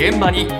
現場に今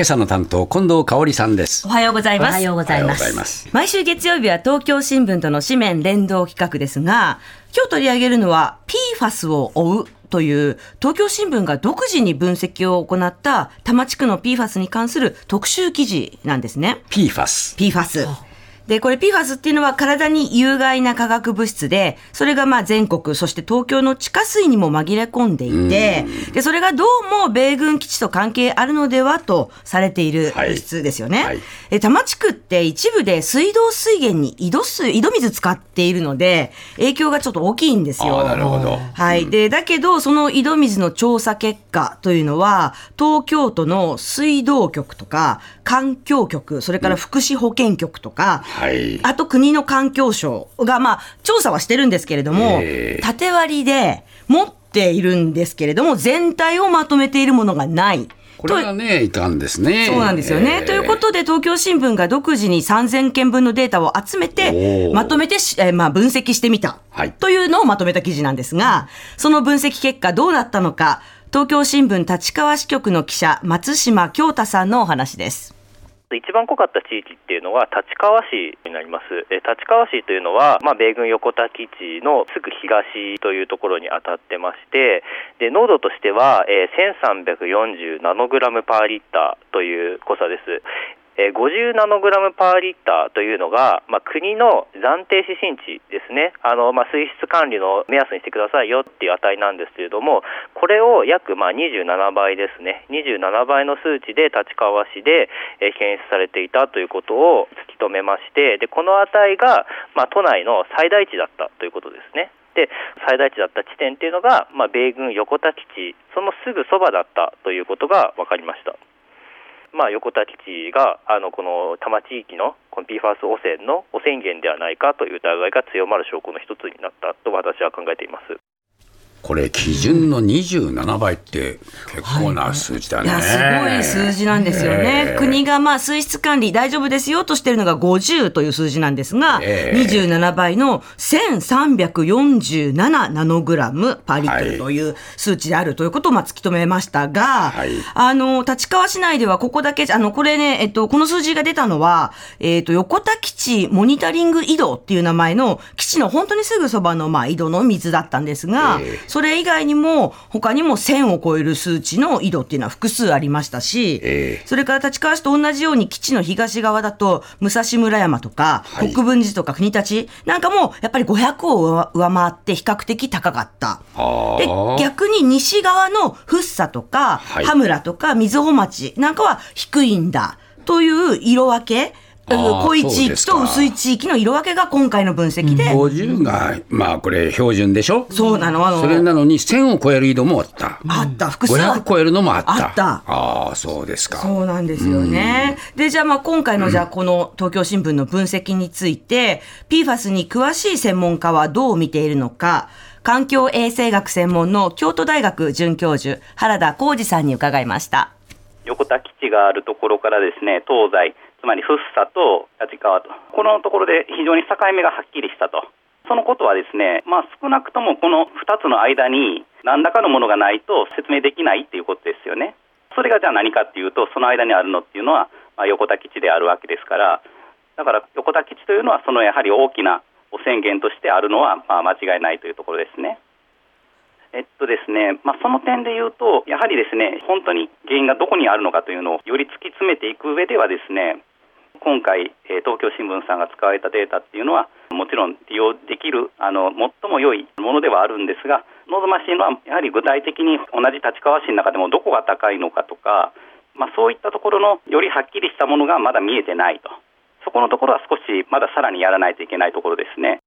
朝の担当近藤香織さんですおはようございます。おはようございます毎週月曜日は東京新聞との紙面連動企画ですが、今日取り上げるのは PFAS を追うという東京新聞が独自に分析を行った多摩地区の PFAS に関する特集記事なんですね。PFAS PFAS。で、これ PFAS っていうのは体に有害な化学物質で、それがまあ全国、そして東京の地下水にも紛れ込んでいて、で、それがどうも米軍基地と関係あるのではとされているはい物質ですよね。はいえ多摩地区って一部で水道水源に井戸水、井戸水使っているので、影響がちょっと大きいんですよ。ああなるほどはい。で、だけど、その井戸水の調査結果というのは、東京都の水道局とか、環境局、それから福祉保健局とか、はい。あと国の環境省が、まあ、調査はしてるんですけれども、ええ。縦割りで持っているんですけれども、全体をまとめているものがない。これがねいかんですね。そうなんですよね。えーということで、東京新聞が独自に3000件分のデータを集めてまとめてし、えーまあ、分析してみた、はい。というのをまとめた記事なんですが、その分析結果どうなったのか、東京新聞立川支局の記者、松島京太さんのお話です。一番濃かった地域っていうのは立川市になります。え立川市というのは、まあ、米軍横田基地のすぐ東というところに当たってまして、で濃度としては、えー1340ナノグラムパーリッターという濃さです。え50ナノグラムパーリッターというのが、まあ、国の暫定指針値ですね、あのまあ、水質管理の目安にしてくださいよっていう値なんですけれども、これを約まあ27倍ですね、27倍の数値で立川市で、え検出されていたということを突き止めまして、でこの値が、まあ、都内の最大値だったということですね。で最大値だった地点っていうのが、まあ、米軍横田基地、そのすぐそばだったということが分かりました。まあ、横田基地があのこの多摩地域のこの PFAS 汚染の汚染源ではないかという疑いが強まる証拠の一つになったと私は考えています。これ基準の27倍って結構な数字だね、い。や、すごい数字なんですよね。ええ。国がまあ水質管理大丈夫ですよとしてるのが50という数字なんですが、ええ。27倍の1347ナノグラムパーリッという数値であるということをまあ突き止めましたが、はい。あの、立川市内ではここだけ、あの、これね、えっと、この数字が出たのは、えっと、横田基地モニタリング井戸っていう名前の基地の本当にすぐそばのまあ井戸の水だったんですが、ええそれ以外にも他にも1000を超える数値の井戸っていうのは複数ありましたし、ええ。それから立川市と同じように基地の東側だと武蔵村山とか、はい。国分寺とか国立なんかもやっぱり500を上上回って比較的高かった。ではあ。逆に西側の福生とか、はい。羽村とか瑞穂町なんかは低いんだという色分け、濃い地域と薄い地域の色分けが今回の分析で、50がまあこれ標準でしょ？そうなの、あの、それなのに1000を超える井戸もあった。あった、複数あった。500超えるのもあった。あった。ああそうですか。そうなんですよね。で、じゃあまあ今回のじゃあこの東京新聞の分析について、PFAS に詳しい専門家はどう見ているのか、環境衛生学専門の京都大学准教授、原田浩二さんに伺いました。横田基地があるところからですね東西つまり福生と立川と。このところで非常に境目がはっきりしたと。そのことはですね、まあ、少なくともこの2つの間に何らかのものがないと説明できないっていうことですよね。それがじゃあ何かっていうとその間にあるのっていうのは、まあ、横田基地であるわけですから。だから横田基地というのはそのやはり大きな汚染源としてあるのはまあ間違いないというところですね。えっとですね、まあ、その点で言うと、やはりですね、本当に原因がどこにあるのかというのをより突き詰めていく上ではですね、今回、え東京新聞さんが使われたデータっていうのは、もちろん利用できる、あの、最も良いものではあるんですが、望ましいのは、やはり具体的に同じ立川市の中でもどこが高いのかとか、まあ、そういったところのよりはっきりしたものがまだ見えてないと。そこのところは少しまださらにやらないといけないところですね。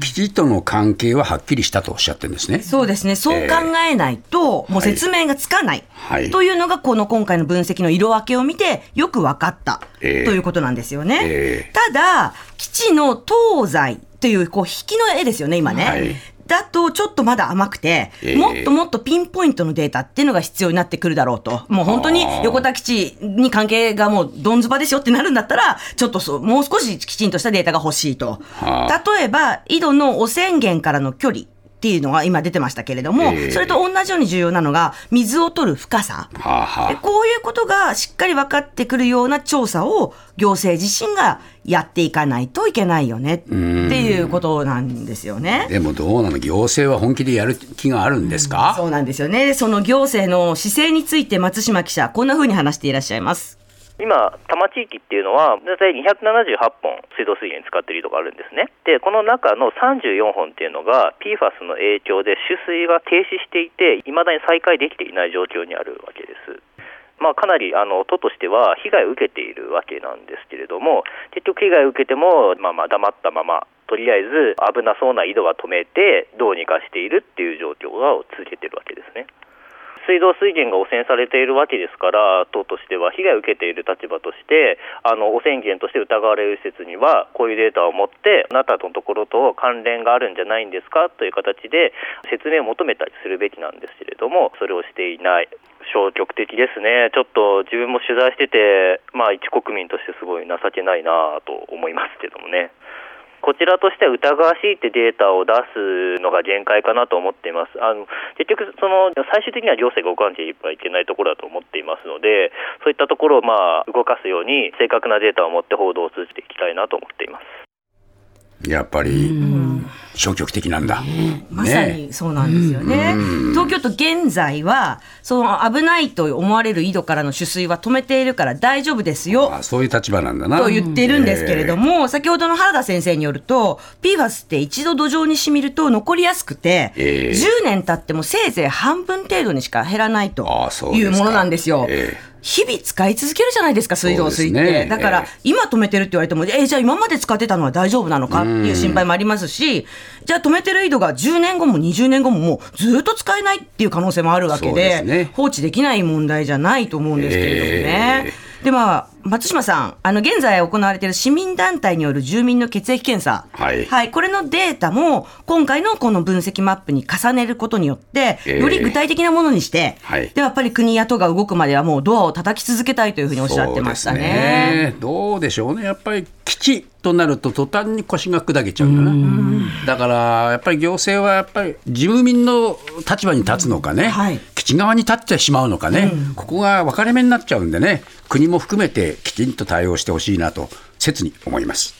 基地との関係ははっきりしたとおっしゃってるんですねそうですね。そう考えないと、もう説明がつかない。はいというのが、この今回の分析の色分けを見て、よく分かった。ええということなんですよね。ええただ、基地の東西という、こう、引きの絵ですよね、今ね。はいだと、ちょっとまだ甘くて、ええもっともっとピンポイントのデータっていうのが必要になってくるだろうと。もう本当に横田基地に関係がもうどんずばですよってなるんだったら、ちょっとそう、もう少しきちんとしたデータが欲しいと。は例えば、井戸の汚染源からの距離。っっていうのが今出てましたけれども、ええそれと同じように重要なのが、水を取る深さ。はあはでこういうことがしっかり分かってくるような調査を行政自身がやっていかないといけないよねっていうことなんですよねあ。。でもどうなの？行政は本気でやる気があるんですか、そうなんですよね。その行政の姿勢について松島記者、こんな風に話していらっしゃいます。今、多摩地域っていうのは、大体278本水道水源使ってるところあるんですね。で、この中の34本っていうのが、PFAS の影響で取水が停止していて、未だに再開できていない状況にあるわけです。まあ、かなりあの都としては被害を受けているわけなんですけれども、結局、被害を受けても、まあ、まあ黙ったまま、とりあえず危なそうな井戸は止めて、どうにかしているっていう状況を続けてるわけですね。水道水源が汚染されているわけですから、党としては被害を受けている立場として、あの汚染源として疑われる施設には、こういうデータを持って、あなたのところと関連があるんじゃないんですか？という形で説明を求めたりするべきなんですけれども、それをしていない。消極的ですね、ちょっと自分も取材してて、まあ、一国民としてすごい情けないなと思いますけどもね。こちらとしては疑わしいってデータを出すのが限界かなと思っています。あの結局その、最終的には行政が動かなければいけないところだと思っていますので、そういったところをまあ動かすように、正確なデータを持って報道を通じていきたいなと思っています。やっぱり消極的なんだ。まさにそうなんですよね。東京都現在は、その危ないと思われる井戸からの取水は止めているから大丈夫ですよ。あそういう立場なんだな。と言ってるんですけれども、先ほどの原田先生によると、PFAS って一度土壌に染みると残りやすくて、ええ10年経ってもせいぜい半分程度にしか減らないというものなんですよ。ええ日々使い続けるじゃないですか、水道水って。ねだから、ええ今止めてるって言われても、えじゃあ今まで使ってたのは大丈夫なのかっていう心配もありますし、じゃあ止めてる井戸が10年後も20年後ももうずっと使えないっていう可能性もあるわけでですね。放置できない問題じゃないと思うんですけれどもね。で、まあ、松島さん、あの、現在行われている市民団体による住民の血液検査。はい。これのデータも、今回のこの分析マップに重ねることによって、ええ。より具体的なものにして、はい。で、やっぱり国や都が動くまではもうドアを叩き続けたいというふうにおっしゃってましたね。ね。どうでしょうね、やっぱり基地となると途端に腰が砕けちゃうよな。だからやっぱり行政はやっぱり住民の立場に立つのかね、はい基地側に立ってしまうのかね、ここが分かれ目になっちゃうんでね、国も含めてきちんと対応してほしいなと切に思います。